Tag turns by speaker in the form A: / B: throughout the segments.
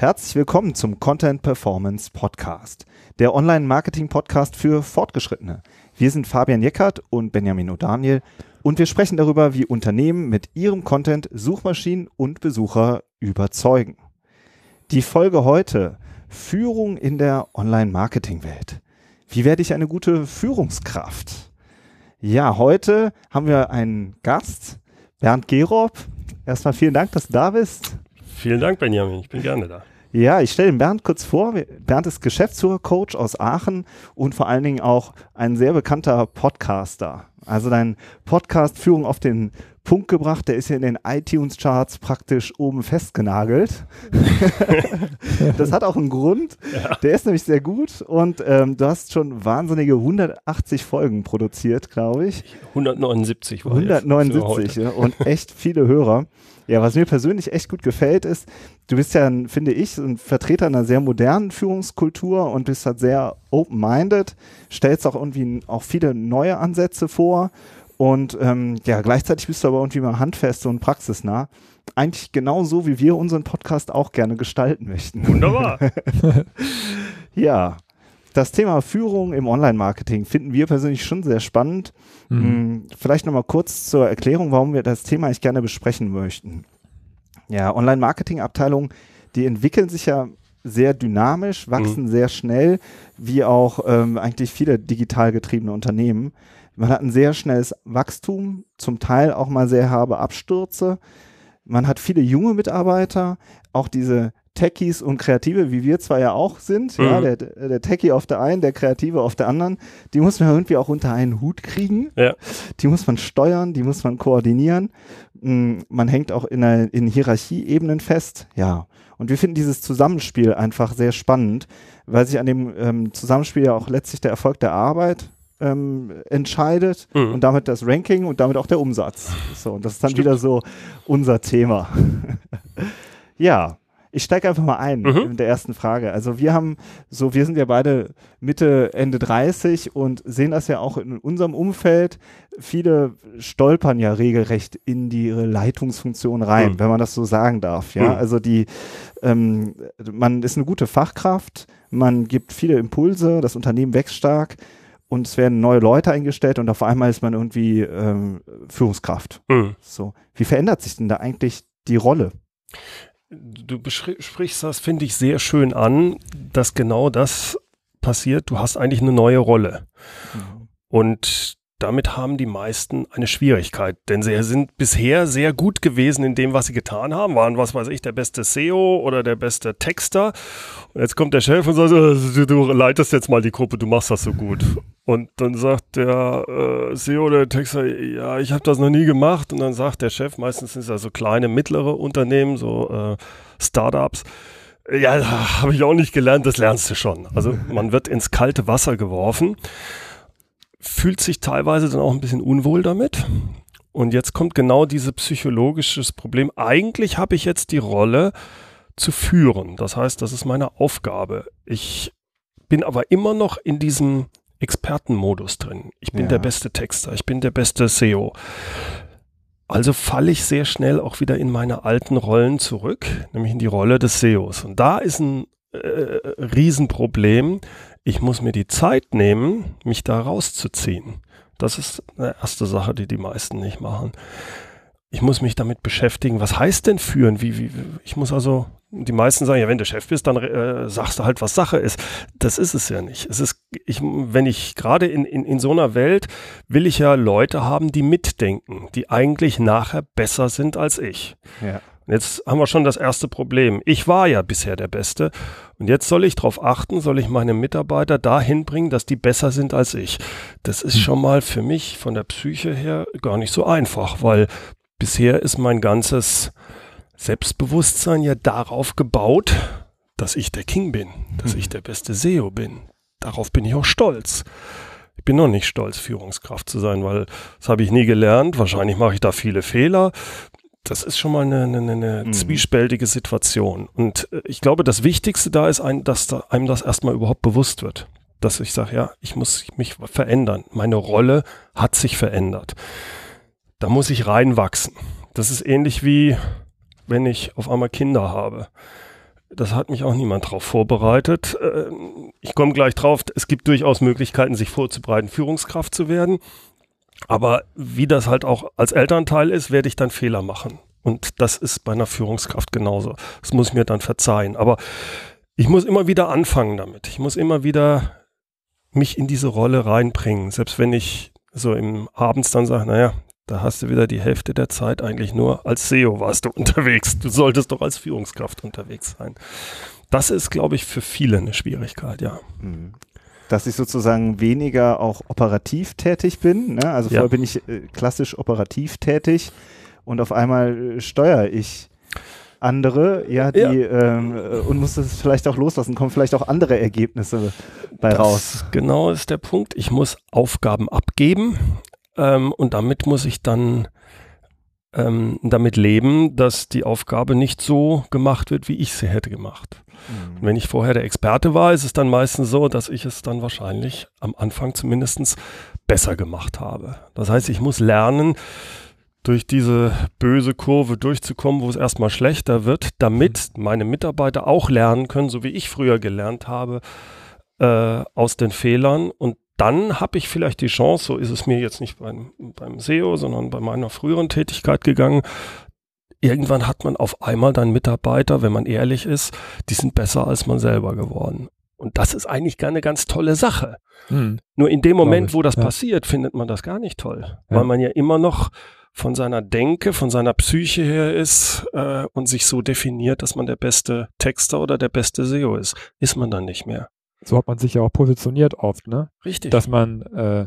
A: Herzlich willkommen zum Content Performance Podcast, der Online-Marketing-Podcast für Fortgeschrittene. Wir sind Fabian Jeckert und Benjamin O'Daniel und wir sprechen darüber, wie Unternehmen mit ihrem Content Suchmaschinen und Besucher überzeugen. Die Folge heute Führung in der Online-Marketing-Welt. Wie werde ich eine gute Führungskraft? Ja, heute haben wir einen Gast, Bernd Gerob. Erstmal vielen Dank, dass du da bist.
B: Vielen Dank, Benjamin. Ich bin gerne da.
A: Ja, ich stelle den Bernd kurz vor. Bernd ist Geschäftsführer-Coach aus Aachen und vor allen Dingen auch ein sehr bekannter Podcaster. Also dein Podcast Führung auf den Punkt gebracht, der ist ja in den iTunes-Charts praktisch oben festgenagelt. das hat auch einen Grund. Ja. Der ist nämlich sehr gut und ähm, du hast schon wahnsinnige 180 Folgen produziert, glaube ich.
B: 179
A: war 179 ja, und echt viele Hörer. Ja, was mir persönlich echt gut gefällt, ist, du bist ja, finde ich, ein Vertreter einer sehr modernen Führungskultur und bist halt sehr open-minded, stellst auch irgendwie auch viele neue Ansätze vor und ähm, ja, gleichzeitig bist du aber irgendwie mal handfest und praxisnah. Eigentlich genau so, wie wir unseren Podcast auch gerne gestalten möchten.
B: Wunderbar.
A: ja, das Thema Führung im Online-Marketing finden wir persönlich schon sehr spannend. Mhm. Hm, vielleicht nochmal kurz zur Erklärung, warum wir das Thema eigentlich gerne besprechen möchten. Ja, Online-Marketing-Abteilungen, die entwickeln sich ja sehr dynamisch, wachsen mhm. sehr schnell, wie auch ähm, eigentlich viele digital getriebene Unternehmen. Man hat ein sehr schnelles Wachstum, zum Teil auch mal sehr herbe Abstürze. Man hat viele junge Mitarbeiter, auch diese Techies und Kreative, wie wir zwar ja auch sind, mhm. ja, der, der Techie auf der einen, der Kreative auf der anderen, die muss man irgendwie auch unter einen Hut kriegen. Ja. Die muss man steuern, die muss man koordinieren. Mm, man hängt auch in, einer, in Hierarchieebenen fest, ja. Und wir finden dieses Zusammenspiel einfach sehr spannend, weil sich an dem ähm, Zusammenspiel ja auch letztlich der Erfolg der Arbeit ähm, entscheidet mhm. und damit das Ranking und damit auch der Umsatz. So, und das ist dann Stimmt. wieder so unser Thema. ja, ich steige einfach mal ein mhm. in der ersten Frage. Also wir haben so, wir sind ja beide Mitte, Ende 30 und sehen das ja auch in unserem Umfeld. Viele stolpern ja regelrecht in die Leitungsfunktion rein, mhm. wenn man das so sagen darf. Ja, mhm. also die, ähm, man ist eine gute Fachkraft, man gibt viele Impulse, das Unternehmen wächst stark und es werden neue Leute eingestellt und auf einmal ist man irgendwie ähm, Führungskraft. Mhm. So, wie verändert sich denn da eigentlich die Rolle?
B: Du sprichst das, finde ich, sehr schön an, dass genau das passiert. Du hast eigentlich eine neue Rolle. Mhm. Und damit haben die meisten eine Schwierigkeit, denn sie sind bisher sehr gut gewesen in dem, was sie getan haben, waren, was weiß ich, der beste SEO oder der beste Texter. Und jetzt kommt der Chef und sagt, du, du leitest jetzt mal die Gruppe, du machst das so gut. Und dann sagt der äh, SEO oder der Texter, ja, ich habe das noch nie gemacht. Und dann sagt der Chef, meistens sind es ja so kleine, mittlere Unternehmen, so äh, Startups, ja, habe ich auch nicht gelernt, das lernst du schon. Also man wird ins kalte Wasser geworfen fühlt sich teilweise dann auch ein bisschen unwohl damit. Und jetzt kommt genau dieses psychologisches Problem. Eigentlich habe ich jetzt die Rolle zu führen. Das heißt, das ist meine Aufgabe. Ich bin aber immer noch in diesem Expertenmodus drin. Ich bin ja. der beste Texter, ich bin der beste SEO. Also falle ich sehr schnell auch wieder in meine alten Rollen zurück, nämlich in die Rolle des SEOs. Und da ist ein äh, Riesenproblem, ich muss mir die Zeit nehmen, mich da rauszuziehen. Das ist eine erste Sache, die die meisten nicht machen. Ich muss mich damit beschäftigen. Was heißt denn führen? Wie, wie, ich muss also, die meisten sagen, ja, wenn du Chef bist, dann äh, sagst du halt, was Sache ist. Das ist es ja nicht. Es ist, ich, wenn ich gerade in, in, in so einer Welt will ich ja Leute haben, die mitdenken, die eigentlich nachher besser sind als ich. Ja. Jetzt haben wir schon das erste Problem. Ich war ja bisher der Beste und jetzt soll ich darauf achten, soll ich meine Mitarbeiter dahin bringen, dass die besser sind als ich. Das ist hm. schon mal für mich von der Psyche her gar nicht so einfach, weil bisher ist mein ganzes Selbstbewusstsein ja darauf gebaut, dass ich der King bin, dass hm. ich der beste SEO bin. Darauf bin ich auch stolz. Ich bin noch nicht stolz, Führungskraft zu sein, weil das habe ich nie gelernt. Wahrscheinlich mache ich da viele Fehler das ist schon mal eine, eine, eine mhm. zwiespältige Situation. Und äh, ich glaube, das Wichtigste da ist, ein, dass da einem das erstmal überhaupt bewusst wird. Dass ich sage, ja, ich muss mich verändern. Meine Rolle hat sich verändert. Da muss ich reinwachsen. Das ist ähnlich wie, wenn ich auf einmal Kinder habe. Das hat mich auch niemand darauf vorbereitet. Äh, ich komme gleich drauf. Es gibt durchaus Möglichkeiten, sich vorzubereiten, Führungskraft zu werden. Aber wie das halt auch als Elternteil ist, werde ich dann Fehler machen. Und das ist bei einer Führungskraft genauso. Das muss ich mir dann verzeihen. Aber ich muss immer wieder anfangen damit. Ich muss immer wieder mich in diese Rolle reinbringen. Selbst wenn ich so im Abends dann sage, naja, da hast du wieder die Hälfte der Zeit eigentlich nur als SEO warst du unterwegs. Du solltest doch als Führungskraft unterwegs sein. Das ist, glaube ich, für viele eine Schwierigkeit, ja.
A: Dass ich sozusagen weniger auch operativ tätig bin. Ne? Also vorher bin ich äh, klassisch operativ tätig und auf einmal äh, steuere ich andere, ja, die ja. Ähm, äh, und muss es vielleicht auch loslassen, kommen vielleicht auch andere Ergebnisse bei das raus.
B: Genau ist der Punkt. Ich muss Aufgaben abgeben ähm, und damit muss ich dann ähm, damit leben, dass die Aufgabe nicht so gemacht wird, wie ich sie hätte gemacht. Mhm. Wenn ich vorher der Experte war, ist es dann meistens so, dass ich es dann wahrscheinlich am Anfang zumindest besser gemacht habe. Das heißt, ich muss lernen, durch diese böse Kurve durchzukommen, wo es erstmal schlechter wird, damit mhm. meine Mitarbeiter auch lernen können, so wie ich früher gelernt habe, äh, aus den Fehlern. Und dann habe ich vielleicht die Chance, so ist es mir jetzt nicht beim, beim SEO, sondern bei meiner früheren Tätigkeit gegangen, irgendwann hat man auf einmal dann Mitarbeiter, wenn man ehrlich ist, die sind besser als man selber geworden. Und das ist eigentlich gar eine ganz tolle Sache. Hm. Nur in dem Moment, wo das ja. passiert, findet man das gar nicht toll, ja. weil man ja immer noch von seiner Denke, von seiner Psyche her ist äh, und sich so definiert, dass man der beste Texter oder der beste SEO ist. Ist man dann nicht mehr.
C: So hat man sich ja auch positioniert oft, ne?
B: Richtig.
C: Dass man äh,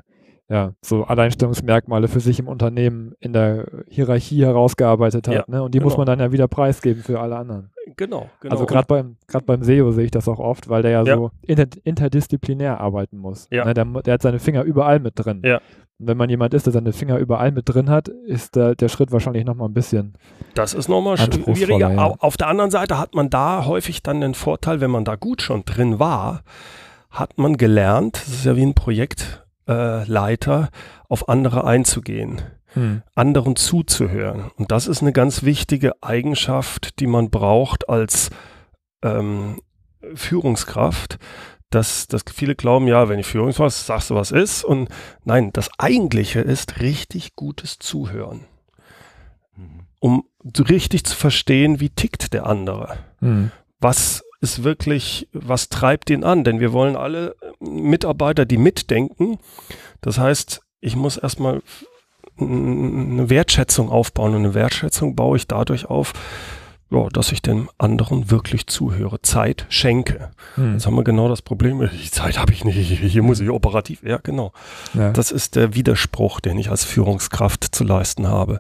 C: ja, so Alleinstellungsmerkmale für sich im Unternehmen in der Hierarchie herausgearbeitet hat. Ja, ne? Und die genau. muss man dann ja wieder preisgeben für alle anderen.
B: Genau, genau.
C: Also gerade beim, beim SEO sehe ich das auch oft, weil der ja, ja. so inter interdisziplinär arbeiten muss. Ja. Ne? Der, der, hat seine Finger überall mit drin. Ja. Und wenn man jemand ist, der seine Finger überall mit drin hat, ist der, der Schritt wahrscheinlich nochmal ein bisschen.
B: Das ist nochmal schwieriger. Ja. Auf der anderen Seite hat man da häufig dann den Vorteil, wenn man da gut schon drin war, hat man gelernt, das ist ja wie ein Projekt, äh, auf andere einzugehen, hm. anderen zuzuhören. Und das ist eine ganz wichtige Eigenschaft, die man braucht als ähm, Führungskraft, dass, dass viele glauben, ja, wenn ich Führungskraft sagst du, was ist. Und nein, das Eigentliche ist richtig gutes Zuhören. Mhm. Um richtig zu verstehen, wie tickt der andere. Mhm. Was ist wirklich, was treibt ihn an? Denn wir wollen alle Mitarbeiter, die mitdenken. Das heißt, ich muss erstmal eine Wertschätzung aufbauen und eine Wertschätzung baue ich dadurch auf, ja, dass ich dem anderen wirklich zuhöre, Zeit schenke. Hm. Jetzt haben wir genau das Problem, die Zeit habe ich nicht, hier muss ich operativ, ja genau. Ja. Das ist der Widerspruch, den ich als Führungskraft zu leisten habe,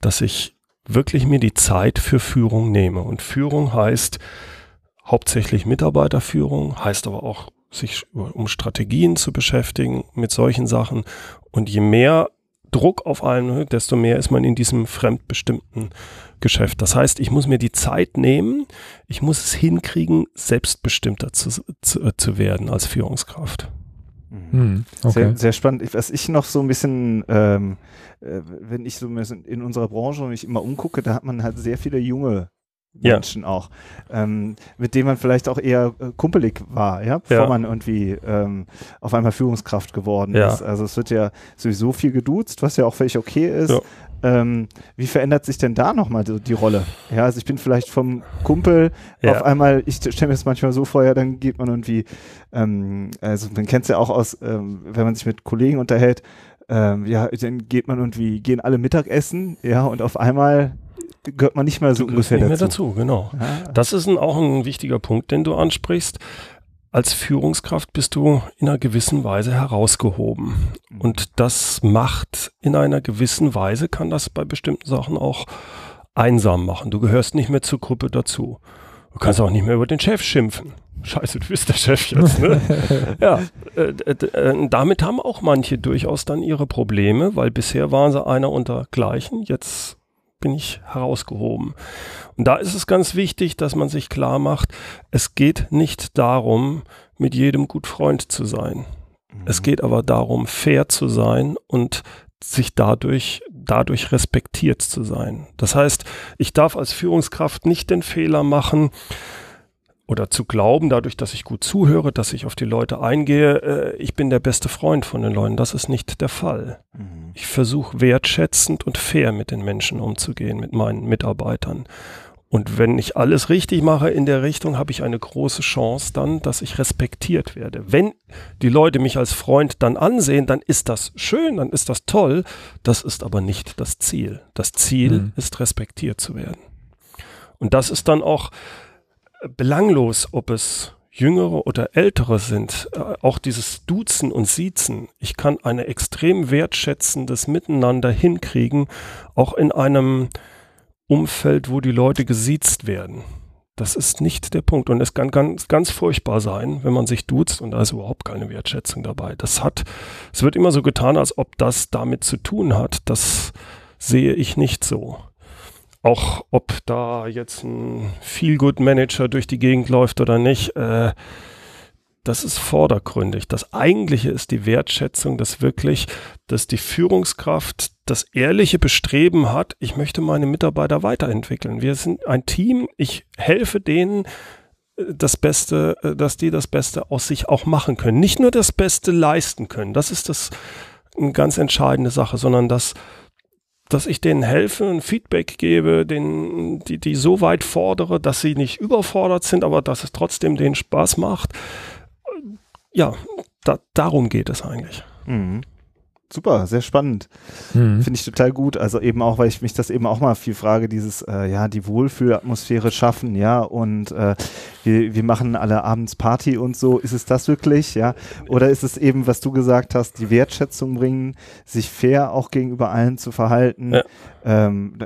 B: dass ich wirklich mir die Zeit für Führung nehme. Und Führung heißt, hauptsächlich Mitarbeiterführung, heißt aber auch, sich um Strategien zu beschäftigen mit solchen Sachen. Und je mehr Druck auf einen, desto mehr ist man in diesem fremdbestimmten Geschäft. Das heißt, ich muss mir die Zeit nehmen, ich muss es hinkriegen, selbstbestimmter zu, zu, äh, zu werden als Führungskraft.
A: Mhm. Hm, okay. sehr, sehr spannend. Was ich noch so ein bisschen, ähm, äh, wenn ich so in unserer Branche mich immer umgucke, da hat man halt sehr viele junge Menschen ja. auch, ähm, mit denen man vielleicht auch eher äh, kumpelig war, ja, bevor ja. man irgendwie ähm, auf einmal Führungskraft geworden ja. ist. Also es wird ja sowieso viel geduzt, was ja auch völlig okay ist. Ähm, wie verändert sich denn da nochmal so die Rolle? Ja, also ich bin vielleicht vom Kumpel auf einmal, ich stelle mir das manchmal so vor, ja, dann geht man irgendwie, ähm, also man kennt es ja auch aus, ähm, wenn man sich mit Kollegen unterhält, ähm, ja, dann geht man irgendwie, gehen alle Mittagessen, ja, und auf einmal gehört man nicht mehr so ungefähr nicht
B: dazu. dazu. Genau. Ah. Das ist ein, auch ein wichtiger Punkt, den du ansprichst. Als Führungskraft bist du in einer gewissen Weise herausgehoben. Und das macht in einer gewissen Weise, kann das bei bestimmten Sachen auch einsam machen. Du gehörst nicht mehr zur Gruppe dazu. Du kannst auch nicht mehr über den Chef schimpfen. Scheiße, du bist der Chef jetzt, ne? ja, äh, äh, damit haben auch manche durchaus dann ihre Probleme, weil bisher waren sie einer unter Gleichen, jetzt bin ich herausgehoben. Und da ist es ganz wichtig, dass man sich klar macht, es geht nicht darum, mit jedem gut Freund zu sein. Mhm. Es geht aber darum, fair zu sein und sich dadurch, dadurch respektiert zu sein. Das heißt, ich darf als Führungskraft nicht den Fehler machen, oder zu glauben, dadurch, dass ich gut zuhöre, dass ich auf die Leute eingehe, äh, ich bin der beste Freund von den Leuten. Das ist nicht der Fall. Mhm. Ich versuche wertschätzend und fair mit den Menschen umzugehen, mit meinen Mitarbeitern. Und wenn ich alles richtig mache in der Richtung, habe ich eine große Chance dann, dass ich respektiert werde. Wenn die Leute mich als Freund dann ansehen, dann ist das schön, dann ist das toll. Das ist aber nicht das Ziel. Das Ziel mhm. ist respektiert zu werden. Und das ist dann auch belanglos, ob es Jüngere oder Ältere sind, äh, auch dieses Duzen und Siezen, ich kann ein extrem wertschätzendes Miteinander hinkriegen, auch in einem Umfeld, wo die Leute gesiezt werden. Das ist nicht der Punkt und es kann ganz, ganz furchtbar sein, wenn man sich duzt und da ist überhaupt keine Wertschätzung dabei. Das hat, es wird immer so getan, als ob das damit zu tun hat. Das sehe ich nicht so. Auch ob da jetzt ein Feel-Good-Manager durch die Gegend läuft oder nicht, äh, das ist vordergründig. Das Eigentliche ist die Wertschätzung, dass wirklich, dass die Führungskraft das ehrliche Bestreben hat, ich möchte meine Mitarbeiter weiterentwickeln. Wir sind ein Team, ich helfe denen, äh, das Beste, äh, dass die das Beste aus sich auch machen können. Nicht nur das Beste leisten können. Das ist das eine ganz entscheidende Sache, sondern dass dass ich denen helfe, ein Feedback gebe, den, die, die so weit fordere, dass sie nicht überfordert sind, aber dass es trotzdem denen Spaß macht. Ja, da, darum geht es eigentlich.
A: Mhm super, sehr spannend. Mhm. Finde ich total gut. Also eben auch, weil ich mich das eben auch mal viel frage, dieses, äh, ja, die Wohlfühlatmosphäre schaffen, ja, und äh, wir, wir machen alle abends Party und so. Ist es das wirklich, ja? Oder ist es eben, was du gesagt hast, die Wertschätzung bringen, sich fair auch gegenüber allen zu verhalten? Ja. Ähm,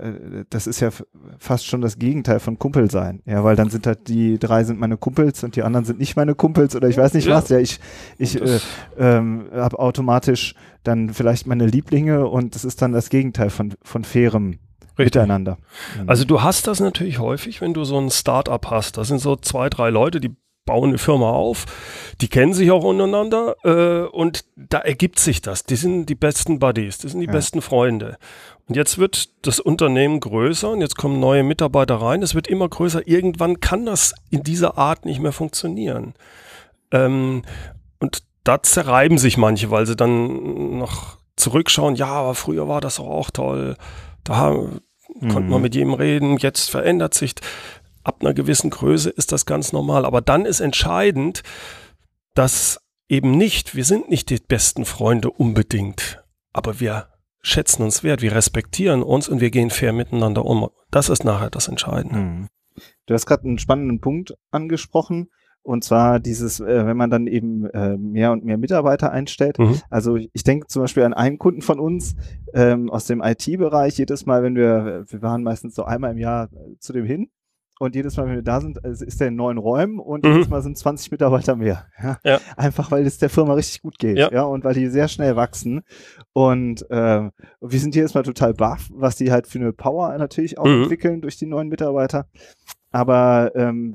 A: das ist ja fast schon das Gegenteil von Kumpel sein, ja, weil dann sind halt die drei sind meine Kumpels und die anderen sind nicht meine Kumpels oder ich weiß nicht ja. was, ja, ich, ich äh, ähm, habe automatisch dann vielleicht meine Lieblinge und das ist dann das Gegenteil von, von fairem Richtig. Miteinander.
B: Mhm. Also du hast das natürlich häufig, wenn du so ein Start-up hast. Das sind so zwei, drei Leute, die bauen eine Firma auf, die kennen sich auch untereinander äh, und da ergibt sich das. Die sind die besten Buddies, die sind die ja. besten Freunde. Und jetzt wird das Unternehmen größer und jetzt kommen neue Mitarbeiter rein. Es wird immer größer. Irgendwann kann das in dieser Art nicht mehr funktionieren. Ähm, und da zerreiben sich manche, weil sie dann noch zurückschauen, ja, aber früher war das auch toll. Da mhm. konnte man mit jedem reden, jetzt verändert sich. Ab einer gewissen Größe ist das ganz normal. Aber dann ist entscheidend, dass eben nicht, wir sind nicht die besten Freunde unbedingt, aber wir schätzen uns wert, wir respektieren uns und wir gehen fair miteinander um. Das ist nachher das Entscheidende. Mhm.
A: Du hast gerade einen spannenden Punkt angesprochen. Und zwar dieses, äh, wenn man dann eben äh, mehr und mehr Mitarbeiter einstellt. Mhm. Also ich denke zum Beispiel an einen Kunden von uns ähm, aus dem IT-Bereich. Jedes Mal, wenn wir, wir waren meistens so einmal im Jahr äh, zu dem hin. Und jedes Mal, wenn wir da sind, ist der in neuen Räumen und mhm. jedes Mal sind 20 Mitarbeiter mehr. Ja? ja? Einfach weil es der Firma richtig gut geht. Ja. ja? Und weil die sehr schnell wachsen. Und äh, wir sind jedes Mal total baff, was die halt für eine Power natürlich auch mhm. entwickeln durch die neuen Mitarbeiter. Aber ähm,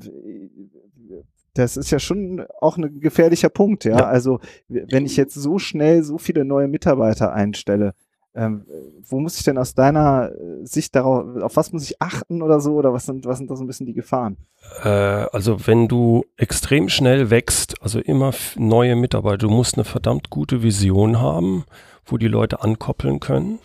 A: das ist ja schon auch ein gefährlicher Punkt, ja? ja. Also wenn ich jetzt so schnell so viele neue Mitarbeiter einstelle, ähm, wo muss ich denn aus deiner äh, Sicht darauf, auf was muss ich achten oder so, oder was sind, was sind da so ein bisschen die Gefahren?
B: Äh, also wenn du extrem schnell wächst, also immer neue Mitarbeiter, du musst eine verdammt gute Vision haben, wo die Leute ankoppeln können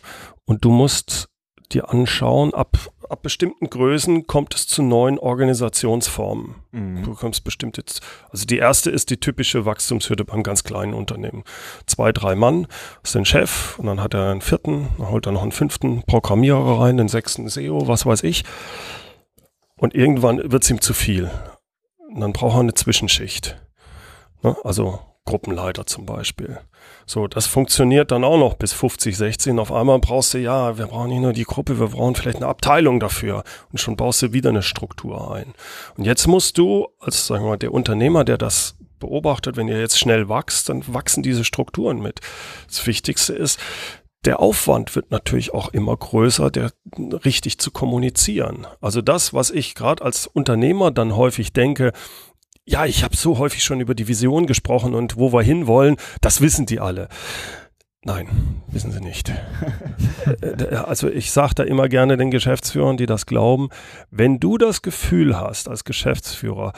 B: und du musst dir anschauen, ab ab bestimmten Größen kommt es zu neuen Organisationsformen. Mhm. Du bekommst bestimmt jetzt, also die erste ist die typische Wachstumshürde beim ganz kleinen Unternehmen. Zwei, drei Mann ist ein Chef und dann hat er einen vierten, dann holt er noch einen fünften Programmierer rein, den sechsten SEO, was weiß ich. Und irgendwann wird es ihm zu viel. Und dann braucht er eine Zwischenschicht. Ne? Also Gruppenleiter zum Beispiel. So, das funktioniert dann auch noch bis 50, 16. Auf einmal brauchst du, ja, wir brauchen nicht nur die Gruppe, wir brauchen vielleicht eine Abteilung dafür. Und schon baust du wieder eine Struktur ein. Und jetzt musst du, als sagen wir mal, der Unternehmer, der das beobachtet, wenn ihr jetzt schnell wächst, dann wachsen diese Strukturen mit. Das Wichtigste ist, der Aufwand wird natürlich auch immer größer, der richtig zu kommunizieren. Also das, was ich gerade als Unternehmer dann häufig denke, ja, ich habe so häufig schon über die Vision gesprochen und wo wir hinwollen, das wissen die alle. Nein, wissen sie nicht. Äh, also ich sage da immer gerne den Geschäftsführern, die das glauben, wenn du das Gefühl hast als Geschäftsführer,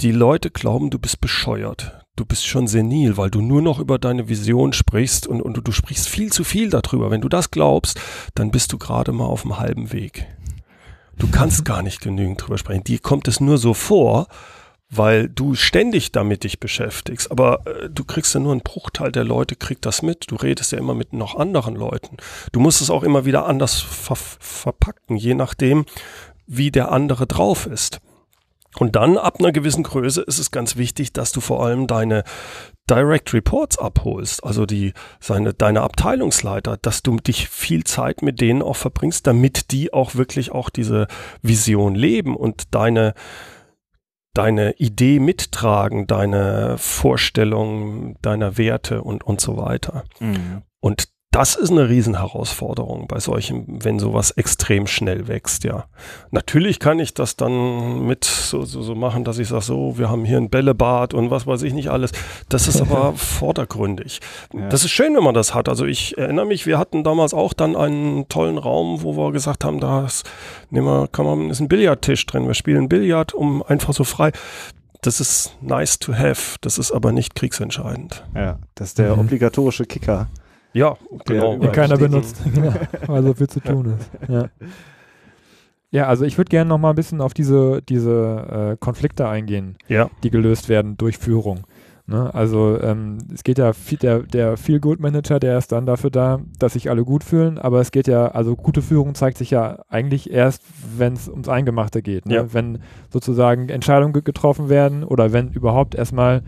B: die Leute glauben, du bist bescheuert. Du bist schon senil, weil du nur noch über deine Vision sprichst und, und du, du sprichst viel zu viel darüber. Wenn du das glaubst, dann bist du gerade mal auf dem halben Weg. Du kannst gar nicht genügend drüber sprechen. Dir kommt es nur so vor, weil du ständig damit dich beschäftigst. Aber äh, du kriegst ja nur einen Bruchteil der Leute, kriegt das mit. Du redest ja immer mit noch anderen Leuten. Du musst es auch immer wieder anders ver verpacken, je nachdem, wie der andere drauf ist. Und dann ab einer gewissen Größe ist es ganz wichtig, dass du vor allem deine Direct Reports abholst, also die seine deine Abteilungsleiter, dass du dich viel Zeit mit denen auch verbringst, damit die auch wirklich auch diese Vision leben und deine deine Idee mittragen, deine Vorstellung deiner Werte und, und so weiter. Mhm. Und das ist eine Riesenherausforderung bei solchen, wenn sowas extrem schnell wächst, ja. Natürlich kann ich das dann mit so, so, so machen, dass ich sage, so, wir haben hier ein Bällebad und was weiß ich nicht alles. Das ist aber vordergründig. Ja. Das ist schön, wenn man das hat. Also ich erinnere mich, wir hatten damals auch dann einen tollen Raum, wo wir gesagt haben, da ist, nehmen wir, kann man, ist ein Billardtisch drin. Wir spielen Billard, um einfach so frei das ist nice to have, das ist aber nicht kriegsentscheidend.
A: Ja, das ist der mhm. obligatorische Kicker.
B: Ja, genau.
C: Den keiner benutzt, weil so viel zu tun ist. Ja, ja also ich würde gerne noch mal ein bisschen auf diese, diese äh, Konflikte eingehen,
B: ja.
C: die gelöst werden durch Führung. Ne? Also ähm, es geht ja, viel, der, der Feel-Good-Manager, der ist dann dafür da, dass sich alle gut fühlen, aber es geht ja, also gute Führung zeigt sich ja eigentlich erst, wenn es ums Eingemachte geht. Ne?
B: Ja.
C: Wenn sozusagen Entscheidungen getroffen werden oder wenn überhaupt erstmal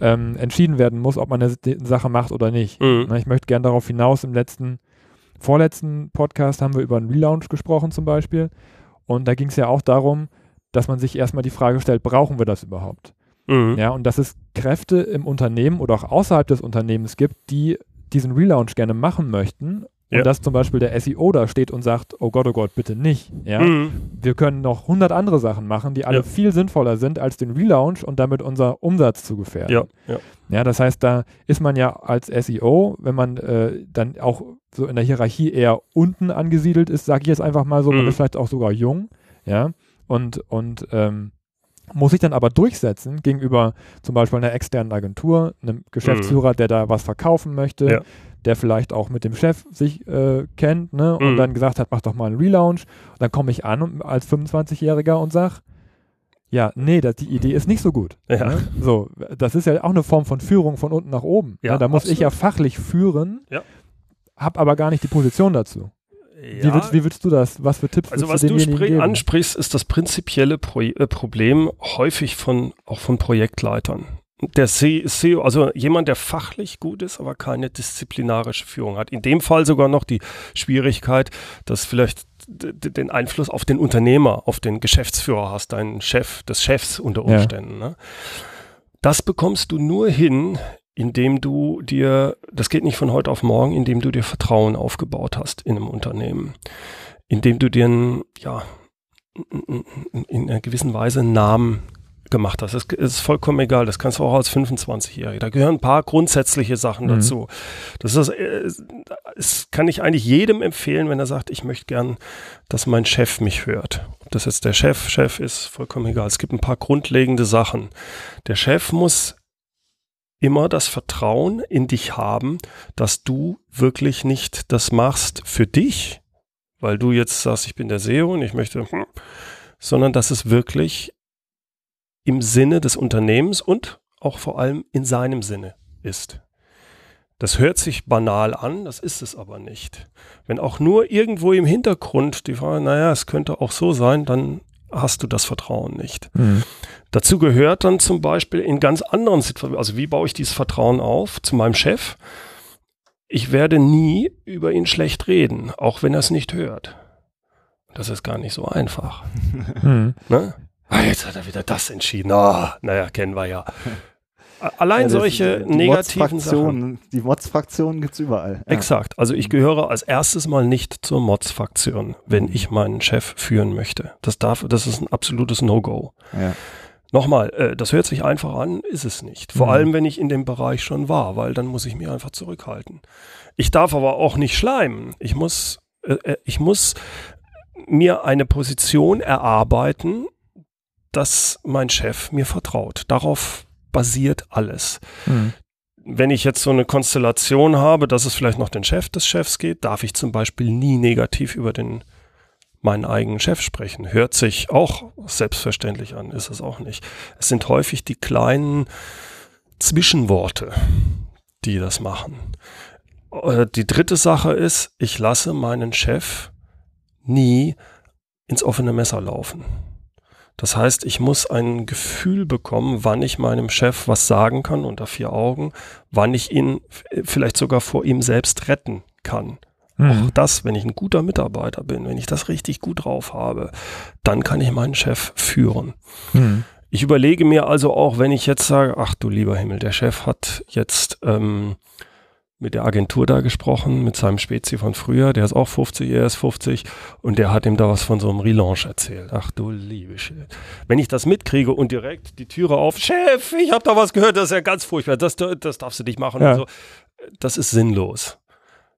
C: ähm, entschieden werden muss, ob man eine Sache macht oder nicht. Mhm. Na, ich möchte gerne darauf hinaus, im letzten, vorletzten Podcast haben wir über einen Relaunch gesprochen zum Beispiel. Und da ging es ja auch darum, dass man sich erstmal die Frage stellt, brauchen wir das überhaupt? Mhm. Ja, und dass es Kräfte im Unternehmen oder auch außerhalb des Unternehmens gibt, die diesen Relaunch gerne machen möchten ja. Und dass zum Beispiel der SEO da steht und sagt, oh Gott, oh Gott, bitte nicht. Ja? Mhm. Wir können noch 100 andere Sachen machen, die alle ja. viel sinnvoller sind, als den Relaunch und damit unser Umsatz zu gefährden.
B: Ja, ja.
C: ja das heißt, da ist man ja als SEO, wenn man äh, dann auch so in der Hierarchie eher unten angesiedelt ist, sage ich jetzt einfach mal so, mhm. man ist vielleicht auch sogar jung, ja, und, und ähm, muss sich dann aber durchsetzen gegenüber zum Beispiel einer externen Agentur, einem Geschäftsführer, mhm. der da was verkaufen möchte, ja der vielleicht auch mit dem Chef sich äh, kennt ne, und mhm. dann gesagt hat, mach doch mal einen Relaunch. Und dann komme ich an als 25-Jähriger und sage, ja, nee, das, die Idee ist nicht so gut. Ja. Ne? So, das ist ja auch eine Form von Führung von unten nach oben. Ja, ne? Da muss absolut. ich ja fachlich führen,
B: ja.
C: habe aber gar nicht die Position dazu. Ja. Wie, willst, wie willst du das? Was für Tipps
B: Also was du, du ansprichst, ist das prinzipielle Pro äh, Problem häufig von auch von Projektleitern der CEO, also jemand, der fachlich gut ist, aber keine disziplinarische Führung hat. In dem Fall sogar noch die Schwierigkeit, dass vielleicht den Einfluss auf den Unternehmer, auf den Geschäftsführer hast, deinen Chef des Chefs unter Umständen. Ja. Ne? Das bekommst du nur hin, indem du dir, das geht nicht von heute auf morgen, indem du dir Vertrauen aufgebaut hast in einem Unternehmen, indem du dir einen, ja, in einer gewissen Weise einen Namen gemacht hast. Das ist vollkommen egal. Das kannst du auch als 25-Jähriger. Da gehören ein paar grundsätzliche Sachen mhm. dazu. Das ist, äh, das kann ich eigentlich jedem empfehlen, wenn er sagt, ich möchte gern, dass mein Chef mich hört. Ob das jetzt der Chef, Chef ist, vollkommen egal. Es gibt ein paar grundlegende Sachen. Der Chef muss immer das Vertrauen in dich haben, dass du wirklich nicht das machst für dich, weil du jetzt sagst, ich bin der SEO und ich möchte, hm, sondern dass es wirklich im Sinne des Unternehmens und auch vor allem in seinem Sinne ist. Das hört sich banal an, das ist es aber nicht. Wenn auch nur irgendwo im Hintergrund die Frage, naja, es könnte auch so sein, dann hast du das Vertrauen nicht. Mhm. Dazu gehört dann zum Beispiel in ganz anderen Situationen, also wie baue ich dieses Vertrauen auf zu meinem Chef? Ich werde nie über ihn schlecht reden, auch wenn er es nicht hört. Das ist gar nicht so einfach. Mhm. Ne? Ah, jetzt hat er wieder das entschieden. Oh, naja, kennen wir ja. Allein ja, solche die negativen Sachen.
A: Die Mods-Fraktion gibt es überall.
B: Ja. Exakt. Also ich gehöre als erstes mal nicht zur Mods-Fraktion, wenn ich meinen Chef führen möchte. Das darf, das ist ein absolutes No-Go.
A: Ja.
B: Nochmal, äh, das hört sich einfach an, ist es nicht. Vor mhm. allem, wenn ich in dem Bereich schon war, weil dann muss ich mich einfach zurückhalten. Ich darf aber auch nicht schleimen. Ich muss, äh, äh ich muss mir eine Position erarbeiten, dass mein Chef mir vertraut. Darauf basiert alles. Mhm. Wenn ich jetzt so eine Konstellation habe, dass es vielleicht noch den Chef des Chefs geht, darf ich zum Beispiel nie negativ über den meinen eigenen Chef sprechen. Hört sich auch selbstverständlich an, ist es auch nicht. Es sind häufig die kleinen Zwischenworte, die das machen. Äh, die dritte Sache ist, ich lasse meinen Chef nie ins offene Messer laufen. Das heißt, ich muss ein Gefühl bekommen, wann ich meinem Chef was sagen kann unter vier Augen, wann ich ihn vielleicht sogar vor ihm selbst retten kann. Mhm. Auch das, wenn ich ein guter Mitarbeiter bin, wenn ich das richtig gut drauf habe, dann kann ich meinen Chef führen. Mhm. Ich überlege mir also auch, wenn ich jetzt sage, ach du lieber Himmel, der Chef hat jetzt ähm, mit der Agentur da gesprochen, mit seinem Spezi von früher, der ist auch 50, er ist 50 und der hat ihm da was von so einem Relaunch erzählt. Ach du liebe Shit. Wenn ich das mitkriege und direkt die Türe auf, Chef, ich habe da was gehört, das ist ja ganz furchtbar, das, das darfst du nicht machen ja. und so. Das ist sinnlos.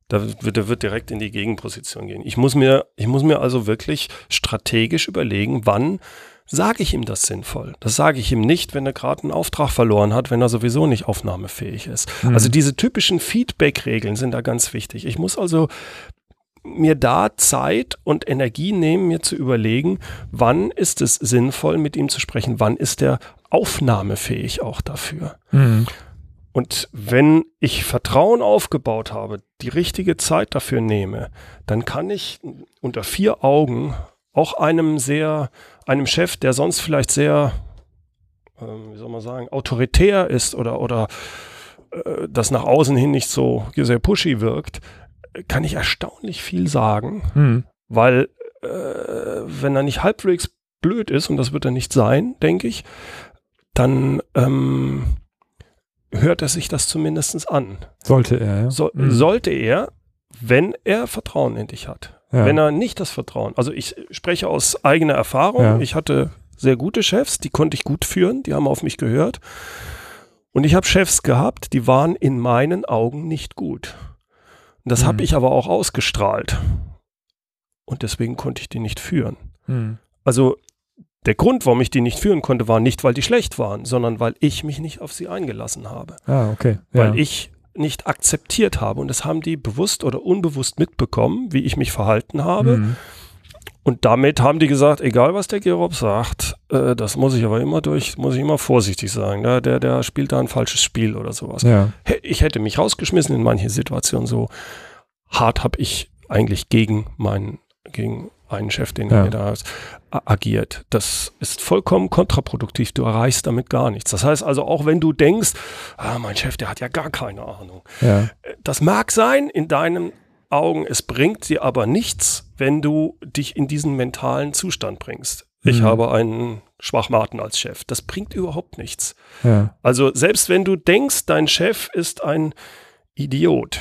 B: Da wird, der wird direkt in die Gegenposition gehen. Ich muss mir, ich muss mir also wirklich strategisch überlegen, wann sage ich ihm das sinnvoll. Das sage ich ihm nicht, wenn er gerade einen Auftrag verloren hat, wenn er sowieso nicht aufnahmefähig ist. Mhm. Also diese typischen Feedback-Regeln sind da ganz wichtig. Ich muss also mir da Zeit und Energie nehmen, mir zu überlegen, wann ist es sinnvoll, mit ihm zu sprechen, wann ist er aufnahmefähig auch dafür. Mhm. Und wenn ich Vertrauen aufgebaut habe, die richtige Zeit dafür nehme, dann kann ich unter vier Augen auch einem sehr einem Chef, der sonst vielleicht sehr, äh, wie soll man sagen, autoritär ist oder, oder äh, das nach außen hin nicht so sehr pushy wirkt, kann ich erstaunlich viel sagen, mhm. weil äh, wenn er nicht halbwegs blöd ist, und das wird er nicht sein, denke ich, dann ähm, hört er sich das zumindest an.
C: Sollte er, ja.
B: So, mhm. Sollte er, wenn er Vertrauen in dich hat. Ja. Wenn er nicht das Vertrauen, also ich spreche aus eigener Erfahrung, ja. ich hatte sehr gute Chefs, die konnte ich gut führen, die haben auf mich gehört. Und ich habe Chefs gehabt, die waren in meinen Augen nicht gut. Und das mhm. habe ich aber auch ausgestrahlt. Und deswegen konnte ich die nicht führen. Mhm. Also der Grund, warum ich die nicht führen konnte, war nicht, weil die schlecht waren, sondern weil ich mich nicht auf sie eingelassen habe.
C: Ah, okay.
B: Ja. Weil ich nicht akzeptiert habe. Und das haben die bewusst oder unbewusst mitbekommen, wie ich mich verhalten habe. Mhm. Und damit haben die gesagt, egal was der Gerob sagt, äh, das muss ich aber immer durch, muss ich immer vorsichtig sagen. Der, der, der spielt da ein falsches Spiel oder sowas. Ja. Ich hätte mich rausgeschmissen in manche Situationen. So hart habe ich eigentlich gegen meinen, gegen einen Chef, den ja. er da agiert. Das ist vollkommen kontraproduktiv. Du erreichst damit gar nichts. Das heißt also, auch wenn du denkst, ah, mein Chef, der hat ja gar keine Ahnung. Ja. Äh, das mag sein in deinen Augen, es bringt dir aber nichts, wenn du dich in diesen mentalen Zustand bringst. Ich mhm. habe einen Schwachmaten als Chef. Das bringt überhaupt nichts. Ja. Also selbst wenn du denkst, dein Chef ist ein Idiot,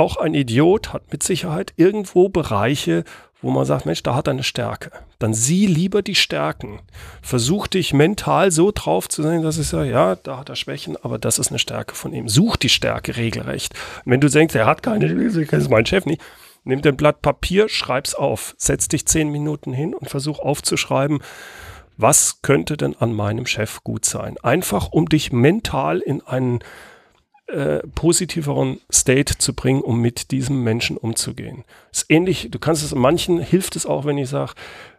B: auch ein Idiot hat mit Sicherheit irgendwo Bereiche, wo man sagt, Mensch, da hat er eine Stärke. Dann sieh lieber die Stärken. Versuch dich mental so drauf zu sein, dass ich sage, ja, da hat er Schwächen, aber das ist eine Stärke von ihm. Such die Stärke regelrecht. Und wenn du denkst, er hat keine, das ist mein Chef nicht, nimm ein Blatt Papier, schreib's auf. Setz dich zehn Minuten hin und versuch aufzuschreiben, was könnte denn an meinem Chef gut sein? Einfach, um dich mental in einen äh, positiveren State zu bringen, um mit diesem Menschen umzugehen. Ist ähnlich, du kannst es, manchen hilft es auch, wenn ich sage,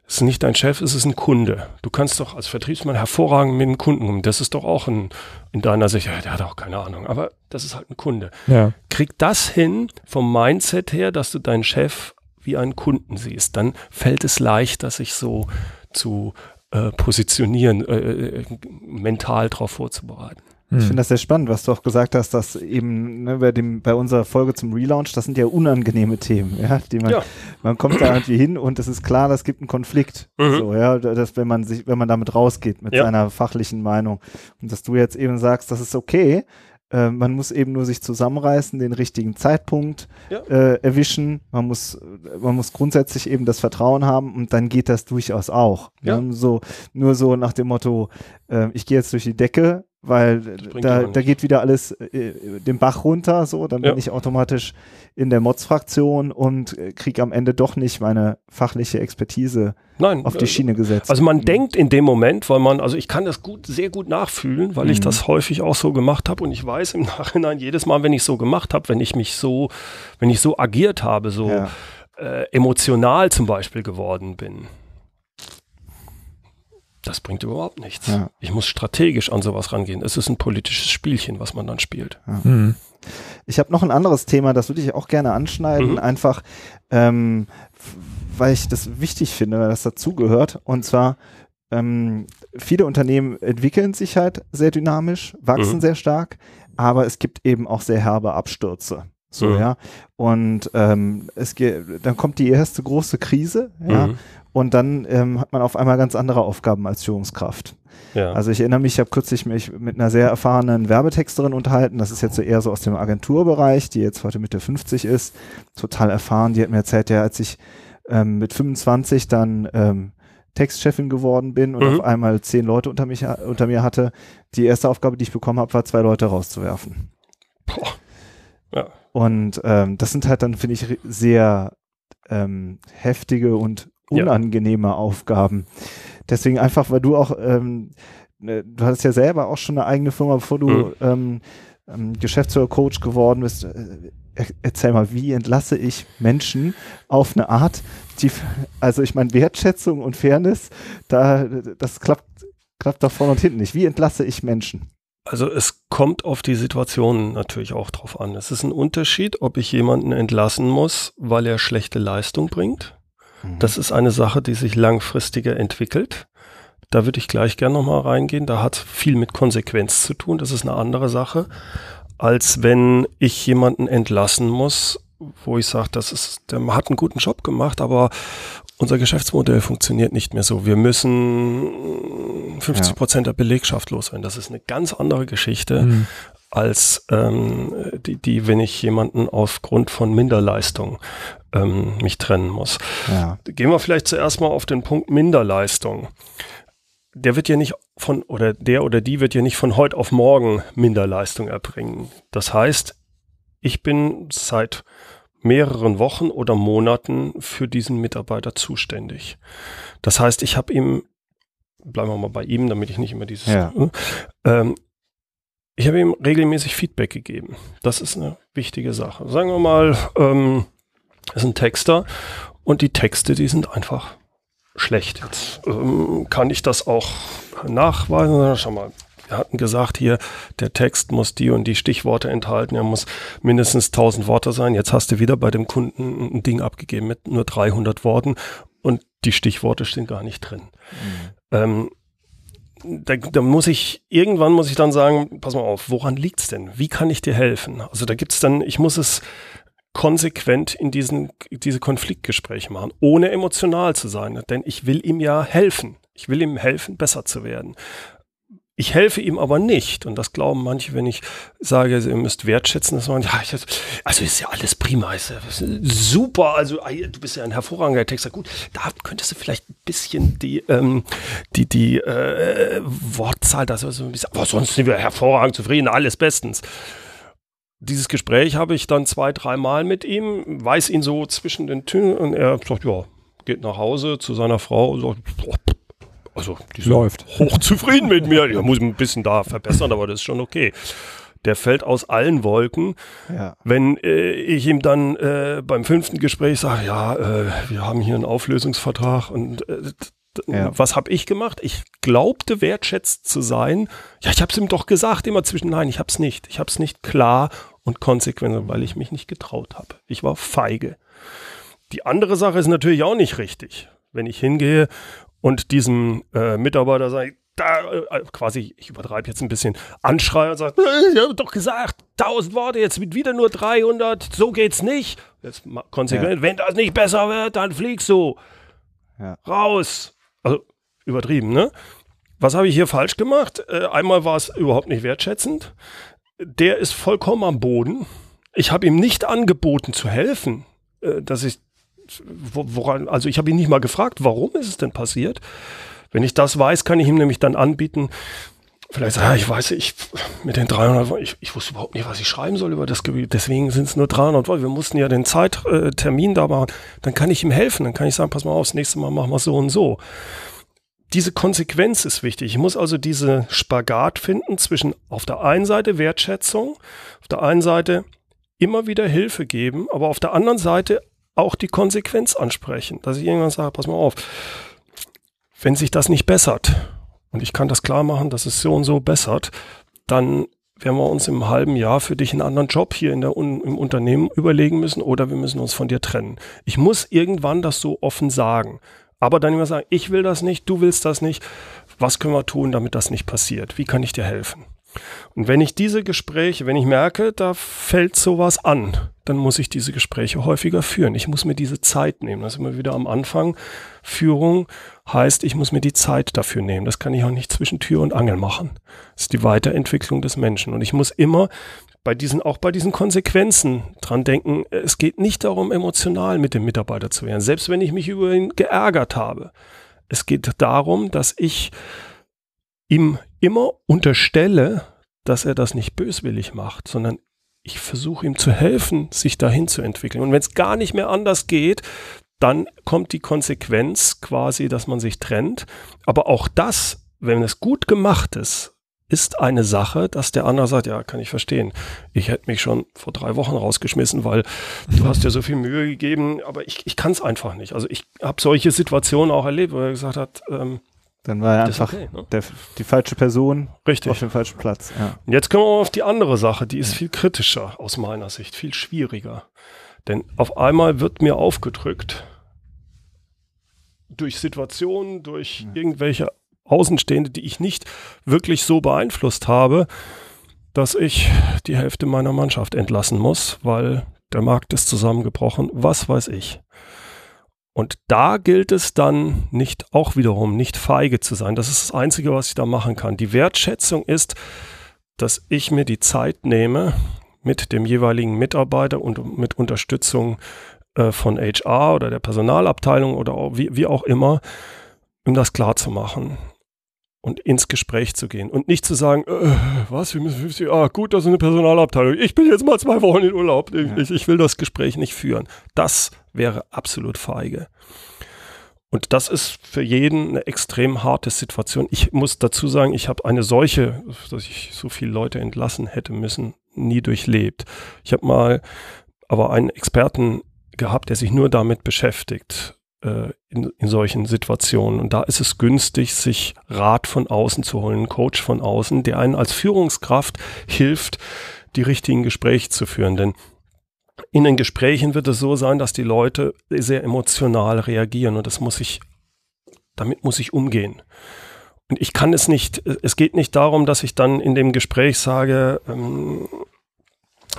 B: es ist nicht dein Chef, es ist ein Kunde. Du kannst doch als Vertriebsmann hervorragend mit dem Kunden umgehen. Das ist doch auch ein, in deiner Sicht, ja, der hat auch keine Ahnung, aber das ist halt ein Kunde. Ja. Krieg das hin vom Mindset her, dass du deinen Chef wie einen Kunden siehst. Dann fällt es leichter, sich so zu äh, positionieren, äh, äh mental darauf vorzubereiten.
A: Ich finde das sehr spannend, was du auch gesagt hast, dass eben ne, bei, dem, bei unserer Folge zum Relaunch, das sind ja unangenehme Themen, ja, die man, ja. man kommt da irgendwie hin und es ist klar, das gibt einen Konflikt, mhm. so, ja, dass wenn man sich, wenn man damit rausgeht mit ja. seiner fachlichen Meinung und dass du jetzt eben sagst, das ist okay, äh, man muss eben nur sich zusammenreißen, den richtigen Zeitpunkt ja. äh, erwischen. Man muss, man muss grundsätzlich eben das Vertrauen haben und dann geht das durchaus auch. Ja. Ne? So, nur so nach dem Motto, äh, ich gehe jetzt durch die Decke, weil da, da geht wieder alles äh, den Bach runter, so, dann ja. bin ich automatisch in der Mods-Fraktion und äh, kriege am Ende doch nicht meine fachliche Expertise Nein, auf die äh, Schiene gesetzt.
B: Also man mhm. denkt in dem Moment, weil man, also ich kann das gut, sehr gut nachfühlen, weil mhm. ich das häufig auch so gemacht habe und ich weiß im Nachhinein jedes Mal, wenn ich so gemacht habe, wenn ich mich so, wenn ich so agiert habe, so ja. äh, emotional zum Beispiel geworden bin das bringt überhaupt nichts. Ja. Ich muss strategisch an sowas rangehen. Es ist ein politisches Spielchen, was man dann spielt. Ja. Mhm.
A: Ich habe noch ein anderes Thema, das würde ich auch gerne anschneiden, mhm. einfach ähm, weil ich das wichtig finde, weil das dazugehört. Und zwar, ähm, viele Unternehmen entwickeln sich halt sehr dynamisch, wachsen mhm. sehr stark, aber es gibt eben auch sehr herbe Abstürze. So, mhm. ja. Und ähm, es geht, dann kommt die erste große Krise, ja. Mhm. Und dann ähm, hat man auf einmal ganz andere Aufgaben als Führungskraft. Ja. Also ich erinnere mich, ich habe kürzlich mich mit einer sehr erfahrenen Werbetexterin unterhalten. Das ist jetzt so eher so aus dem Agenturbereich, die jetzt heute Mitte 50 ist, total erfahren. Die hat mir erzählt, ja, als ich ähm, mit 25 dann ähm, Textchefin geworden bin und mhm. auf einmal zehn Leute unter, mich, unter mir hatte, die erste Aufgabe, die ich bekommen habe, war zwei Leute rauszuwerfen. Boah. Ja. Und ähm, das sind halt dann, finde ich, sehr ähm, heftige und unangenehme ja. Aufgaben. Deswegen einfach, weil du auch, ähm, ne, du hattest ja selber auch schon eine eigene Firma, bevor du mhm. ähm, ähm, Geschäftsführer, Coach geworden bist. Äh, erzähl mal, wie entlasse ich Menschen auf eine Art, die, also ich meine, Wertschätzung und Fairness, da, das klappt, klappt doch vorne und hinten nicht. Wie entlasse ich Menschen?
B: Also es kommt auf die Situation natürlich auch drauf an. Es ist ein Unterschied, ob ich jemanden entlassen muss, weil er schlechte Leistung bringt. Mhm. Das ist eine Sache, die sich langfristiger entwickelt. Da würde ich gleich gerne nochmal reingehen. Da hat viel mit Konsequenz zu tun. Das ist eine andere Sache, als wenn ich jemanden entlassen muss, wo ich sage, das ist, der hat einen guten Job gemacht, aber unser Geschäftsmodell funktioniert nicht mehr so. Wir müssen 50 Prozent der Belegschaft loswerden. Das ist eine ganz andere Geschichte mhm. Als ähm, die, die, wenn ich jemanden aufgrund von Minderleistung ähm, mich trennen muss. Ja. Gehen wir vielleicht zuerst mal auf den Punkt Minderleistung. Der wird ja nicht von, oder der oder die wird ja nicht von heute auf morgen Minderleistung erbringen. Das heißt, ich bin seit mehreren Wochen oder Monaten für diesen Mitarbeiter zuständig. Das heißt, ich habe ihm, bleiben wir mal bei ihm, damit ich nicht immer dieses, ja. ähm, ich habe ihm regelmäßig Feedback gegeben. Das ist eine wichtige Sache. Sagen wir mal, ähm, ist ein Texter und die Texte, die sind einfach schlecht. Jetzt ähm, kann ich das auch nachweisen. Schau mal, wir hatten gesagt hier, der Text muss die und die Stichworte enthalten, er muss mindestens 1000 Worte sein. Jetzt hast du wieder bei dem Kunden ein Ding abgegeben mit nur 300 Worten und die Stichworte stehen gar nicht drin. Mhm. Ähm, da, da muss ich, irgendwann muss ich dann sagen, pass mal auf, woran liegt's denn? Wie kann ich dir helfen? Also da gibt's dann, ich muss es konsequent in diesen, diese Konfliktgespräche machen, ohne emotional zu sein, denn ich will ihm ja helfen. Ich will ihm helfen, besser zu werden. Ich helfe ihm aber nicht. Und das glauben manche, wenn ich sage, ihr müsst wertschätzen, dass man, ja, ich, also ist ja alles prima, ist ja super. Also du bist ja ein hervorragender Texter. Gut, da könntest du vielleicht ein bisschen die, ähm, die, die äh, Wortzahl, das so ein bisschen, aber sonst sind wir hervorragend zufrieden, alles bestens. Dieses Gespräch habe ich dann zwei, dreimal mit ihm, weiß ihn so zwischen den Türen und er sagt, ja, geht nach Hause zu seiner Frau und sagt, boah, also die läuft hochzufrieden mit mir. Ich muss ein bisschen da verbessern, aber das ist schon okay. Der fällt aus allen Wolken. Ja. Wenn äh, ich ihm dann äh, beim fünften Gespräch sage, ja, äh, wir haben hier einen Auflösungsvertrag und äh, ja. was habe ich gemacht? Ich glaubte wertschätzt zu sein. Ja, ich habe es ihm doch gesagt, immer zwischen nein, ich habe es nicht. Ich habe es nicht klar und konsequent, weil ich mich nicht getraut habe. Ich war feige. Die andere Sache ist natürlich auch nicht richtig. Wenn ich hingehe und diesem äh, Mitarbeiter sage, da äh, quasi, ich übertreibe jetzt ein bisschen, anschreie und sage, äh, ich habe doch gesagt, 1000 Worte, jetzt mit wieder nur 300, so geht's nicht. Jetzt konsequent, ja. wenn das nicht besser wird, dann fliegst du ja. raus. Also übertrieben, ne? Was habe ich hier falsch gemacht? Äh, einmal war es überhaupt nicht wertschätzend. Der ist vollkommen am Boden. Ich habe ihm nicht angeboten zu helfen, äh, dass ich woran, also ich habe ihn nicht mal gefragt, warum ist es denn passiert? Wenn ich das weiß, kann ich ihm nämlich dann anbieten, vielleicht ja, ich weiß, ich mit den 300 ich, ich wusste überhaupt nicht, was ich schreiben soll über das Gebiet. Deswegen sind es nur 300 Volt. Wir mussten ja den Zeittermin da machen. Dann kann ich ihm helfen. Dann kann ich sagen, pass mal auf, das nächste Mal machen wir so und so. Diese Konsequenz ist wichtig. Ich muss also diese Spagat finden zwischen auf der einen Seite Wertschätzung, auf der einen Seite immer wieder Hilfe geben, aber auf der anderen Seite auch die Konsequenz ansprechen, dass ich irgendwann sage, pass mal auf, wenn sich das nicht bessert, und ich kann das klar machen, dass es so und so bessert, dann werden wir uns im halben Jahr für dich einen anderen Job hier in der, im Unternehmen überlegen müssen oder wir müssen uns von dir trennen. Ich muss irgendwann das so offen sagen. Aber dann immer sagen, ich will das nicht, du willst das nicht. Was können wir tun, damit das nicht passiert? Wie kann ich dir helfen? Und wenn ich diese Gespräche, wenn ich merke, da fällt sowas an, dann muss ich diese Gespräche häufiger führen. Ich muss mir diese Zeit nehmen. Das ist immer wieder am Anfang. Führung heißt, ich muss mir die Zeit dafür nehmen. Das kann ich auch nicht zwischen Tür und Angel machen. Das ist die Weiterentwicklung des Menschen. Und ich muss immer bei diesen, auch bei diesen Konsequenzen dran denken. Es geht nicht darum, emotional mit dem Mitarbeiter zu werden. Selbst wenn ich mich über ihn geärgert habe. Es geht darum, dass ich ihm immer unterstelle, dass er das nicht böswillig macht, sondern ich versuche ihm zu helfen, sich dahin zu entwickeln. Und wenn es gar nicht mehr anders geht, dann kommt die Konsequenz quasi, dass man sich trennt. Aber auch das, wenn es gut gemacht ist, ist eine Sache, dass der andere sagt, ja, kann ich verstehen. Ich hätte mich schon vor drei Wochen rausgeschmissen, weil du hast dir so viel Mühe gegeben, aber ich, ich kann es einfach nicht. Also ich habe solche Situationen auch erlebt, wo er gesagt hat, ähm,
A: dann war er einfach okay, ne? der, die falsche Person
B: Richtig.
A: auf dem falschen Platz. Ja.
B: Und jetzt kommen wir auf die andere Sache, die ist viel kritischer aus meiner Sicht, viel schwieriger. Denn auf einmal wird mir aufgedrückt, durch Situationen, durch ja. irgendwelche Außenstehende, die ich nicht wirklich so beeinflusst habe, dass ich die Hälfte meiner Mannschaft entlassen muss, weil der Markt ist zusammengebrochen, was weiß ich. Und da gilt es dann nicht, auch wiederum nicht feige zu sein. Das ist das Einzige, was ich da machen kann. Die Wertschätzung ist, dass ich mir die Zeit nehme, mit dem jeweiligen Mitarbeiter und mit Unterstützung äh, von HR oder der Personalabteilung oder auch, wie, wie auch immer, um das klar zu machen und ins Gespräch zu gehen und nicht zu sagen, äh, was, wir müssen 50, ah, gut, das ist eine Personalabteilung, ich bin jetzt mal zwei Wochen in Urlaub, ich, ja. ich will das Gespräch nicht führen. Das wäre absolut feige. Und das ist für jeden eine extrem harte Situation. Ich muss dazu sagen, ich habe eine solche, dass ich so viele Leute entlassen hätte müssen, nie durchlebt. Ich habe mal aber einen Experten gehabt, der sich nur damit beschäftigt, in, in solchen Situationen. Und da ist es günstig, sich Rat von außen zu holen, Coach von außen, der einen als Führungskraft hilft, die richtigen Gespräche zu führen. Denn in den Gesprächen wird es so sein, dass die Leute sehr emotional reagieren und das muss ich, damit muss ich umgehen. Und ich kann es nicht, es geht nicht darum, dass ich dann in dem Gespräch sage, ähm,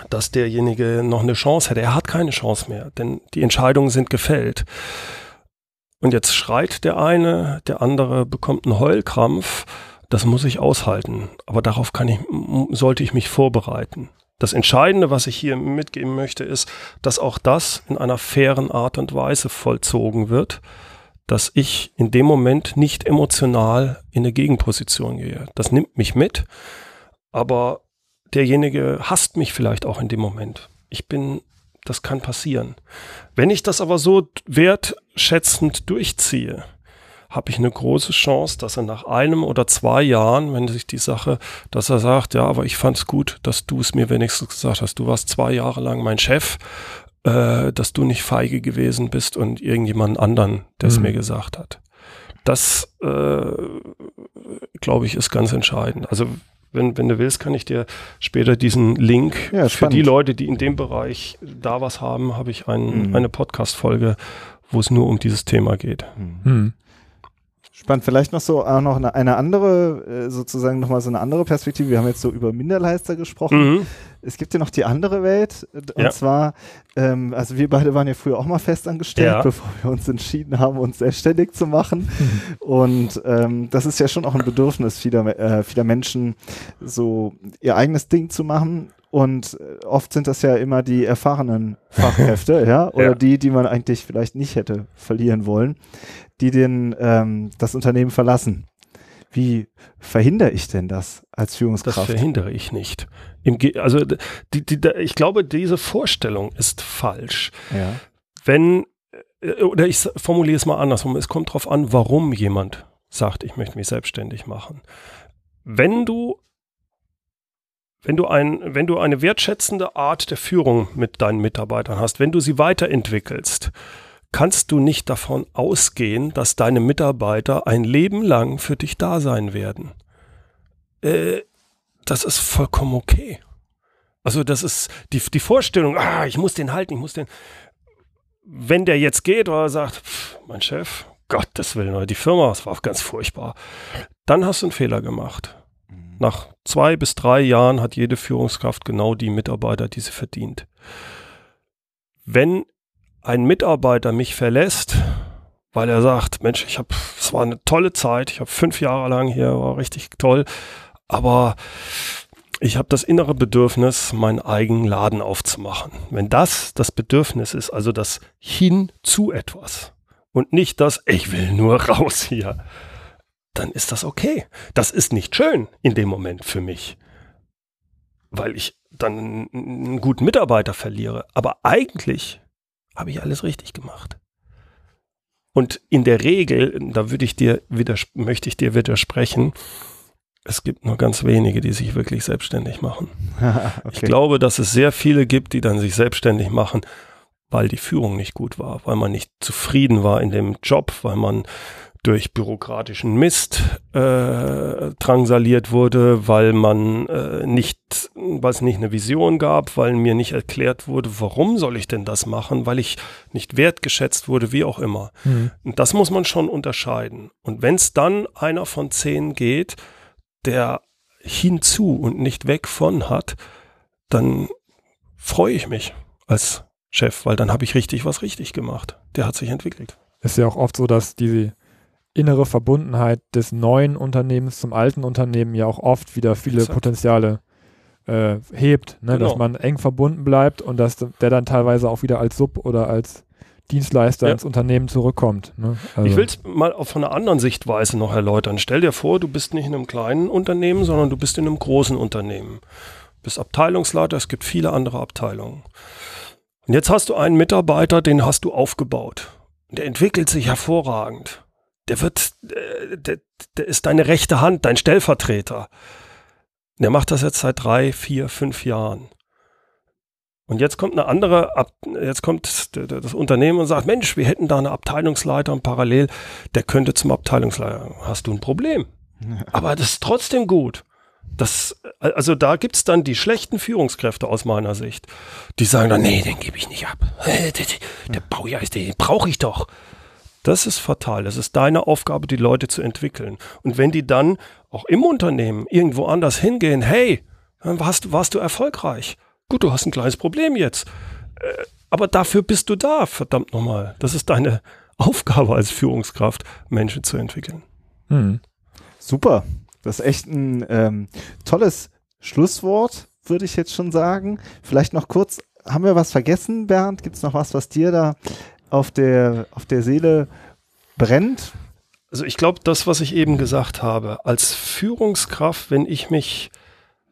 B: dass derjenige noch eine Chance hätte. Er hat keine Chance mehr, denn die Entscheidungen sind gefällt. Und jetzt schreit der eine, der andere bekommt einen Heulkrampf. Das muss ich aushalten. Aber darauf kann ich, sollte ich mich vorbereiten. Das Entscheidende, was ich hier mitgeben möchte, ist, dass auch das in einer fairen Art und Weise vollzogen wird, dass ich in dem Moment nicht emotional in eine Gegenposition gehe. Das nimmt mich mit, aber derjenige hasst mich vielleicht auch in dem Moment. Ich bin, das kann passieren. Wenn ich das aber so wertschätzend durchziehe, habe ich eine große Chance, dass er nach einem oder zwei Jahren, wenn sich die Sache, dass er sagt, ja, aber ich fand es gut, dass du es mir wenigstens gesagt hast. Du warst zwei Jahre lang mein Chef, äh, dass du nicht feige gewesen bist und irgendjemand anderen, der es mhm. mir gesagt hat. Das, äh, glaube ich, ist ganz entscheidend. Also wenn, wenn du willst, kann ich dir später diesen Link ja, für die Leute, die in dem Bereich da was haben, habe ich ein, mhm. eine Podcast-Folge, wo es nur um dieses Thema geht. Mhm.
A: Spannend. Vielleicht noch so auch noch eine, eine andere, äh, sozusagen nochmal so eine andere Perspektive. Wir haben jetzt so über Minderleister gesprochen. Mhm. Es gibt ja noch die andere Welt. Und ja. zwar, ähm, also wir beide waren ja früher auch mal festangestellt, ja. bevor wir uns entschieden haben, uns selbstständig zu machen. Mhm. Und ähm, das ist ja schon auch ein Bedürfnis vieler, äh, vieler Menschen, so ihr eigenes Ding zu machen. Und äh, oft sind das ja immer die erfahrenen Fachkräfte, ja, oder ja. die, die man eigentlich vielleicht nicht hätte verlieren wollen die den, ähm, das Unternehmen verlassen. Wie verhindere ich denn das als Führungskraft? Das
B: verhindere ich nicht. Also die, die, ich glaube, diese Vorstellung ist falsch.
A: Ja.
B: Wenn, äh, oder ich formuliere es mal andersrum, es kommt darauf an, warum jemand sagt, ich möchte mich selbstständig machen. Wenn du wenn du, ein, wenn du eine wertschätzende Art der Führung mit deinen Mitarbeitern hast, wenn du sie weiterentwickelst, kannst du nicht davon ausgehen, dass deine Mitarbeiter ein Leben lang für dich da sein werden. Äh, das ist vollkommen okay. Also das ist die, die Vorstellung, ah, ich muss den halten, ich muss den. Wenn der jetzt geht oder sagt, pff, mein Chef, Gottes Willen, oder die Firma, das war ganz furchtbar, dann hast du einen Fehler gemacht. Mhm. Nach zwei bis drei Jahren hat jede Führungskraft genau die Mitarbeiter, die sie verdient. Wenn ein Mitarbeiter mich verlässt, weil er sagt, Mensch, ich habe, es war eine tolle Zeit, ich habe fünf Jahre lang hier, war richtig toll, aber ich habe das innere Bedürfnis, meinen eigenen Laden aufzumachen. Wenn das das Bedürfnis ist, also das Hin zu etwas und nicht das Ich will nur raus hier, dann ist das okay. Das ist nicht schön in dem Moment für mich, weil ich dann einen guten Mitarbeiter verliere. Aber eigentlich habe ich alles richtig gemacht. Und in der Regel, da würde ich dir möchte ich dir widersprechen, es gibt nur ganz wenige, die sich wirklich selbstständig machen. okay. Ich glaube, dass es sehr viele gibt, die dann sich selbstständig machen, weil die Führung nicht gut war, weil man nicht zufrieden war in dem Job, weil man durch bürokratischen Mist äh, drangsaliert wurde, weil man äh, nicht, weil es nicht eine Vision gab, weil mir nicht erklärt wurde, warum soll ich denn das machen, weil ich nicht wertgeschätzt wurde, wie auch immer. Mhm. Und das muss man schon unterscheiden. Und wenn es dann einer von zehn geht, der hinzu und nicht weg von hat, dann freue ich mich als Chef, weil dann habe ich richtig was richtig gemacht. Der hat sich entwickelt.
C: Ist ja auch oft so, dass diese innere Verbundenheit des neuen Unternehmens zum alten Unternehmen ja auch oft wieder viele Exakt. Potenziale äh, hebt, ne? genau. dass man eng verbunden bleibt und dass der dann teilweise auch wieder als Sub oder als Dienstleister ja. ins Unternehmen zurückkommt. Ne?
B: Also. Ich will es mal von einer anderen Sichtweise noch erläutern. Stell dir vor, du bist nicht in einem kleinen Unternehmen, sondern du bist in einem großen Unternehmen. Du bist Abteilungsleiter, es gibt viele andere Abteilungen. Und jetzt hast du einen Mitarbeiter, den hast du aufgebaut. Der entwickelt sich hervorragend der wird, äh, der, der ist deine rechte Hand, dein Stellvertreter. Der macht das jetzt seit drei, vier, fünf Jahren. Und jetzt kommt eine andere, jetzt kommt das Unternehmen und sagt, Mensch, wir hätten da eine Abteilungsleiter und parallel, der könnte zum Abteilungsleiter. Hast du ein Problem? Aber das ist trotzdem gut. Das, also da gibt es dann die schlechten Führungskräfte aus meiner Sicht. Die sagen dann, nee, den gebe ich nicht ab. Der, der, der Baujahr ist, den brauche ich doch. Das ist fatal. Das ist deine Aufgabe, die Leute zu entwickeln. Und wenn die dann auch im Unternehmen irgendwo anders hingehen, hey, warst, warst du erfolgreich. Gut, du hast ein kleines Problem jetzt. Äh, aber dafür bist du da, verdammt nochmal. Das ist deine Aufgabe als Führungskraft, Menschen zu entwickeln.
A: Hm. Super. Das ist echt ein ähm, tolles Schlusswort, würde ich jetzt schon sagen. Vielleicht noch kurz, haben wir was vergessen, Bernd? Gibt es noch was, was dir da auf der, auf der Seele brennt?
B: Also ich glaube, das, was ich eben gesagt habe, als Führungskraft, wenn ich mich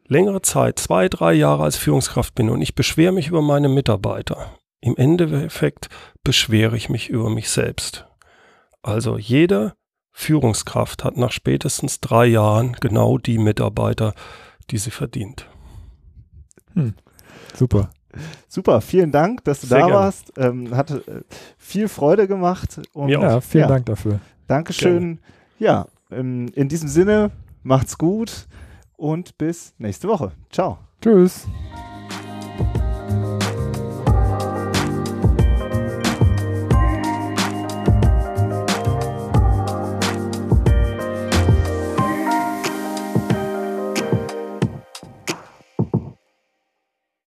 B: längere Zeit, zwei, drei Jahre als Führungskraft bin und ich beschwere mich über meine Mitarbeiter, im Endeffekt beschwere ich mich über mich selbst. Also jede Führungskraft hat nach spätestens drei Jahren genau die Mitarbeiter, die sie verdient.
C: Hm. Super.
A: Super, vielen Dank, dass du Sehr da gerne. warst. Ähm, hat äh, viel Freude gemacht.
C: Und, ja, vielen ja, Dank dafür.
A: Dankeschön. Gerne. Ja, ähm, in diesem Sinne, macht's gut und bis nächste Woche. Ciao.
C: Tschüss.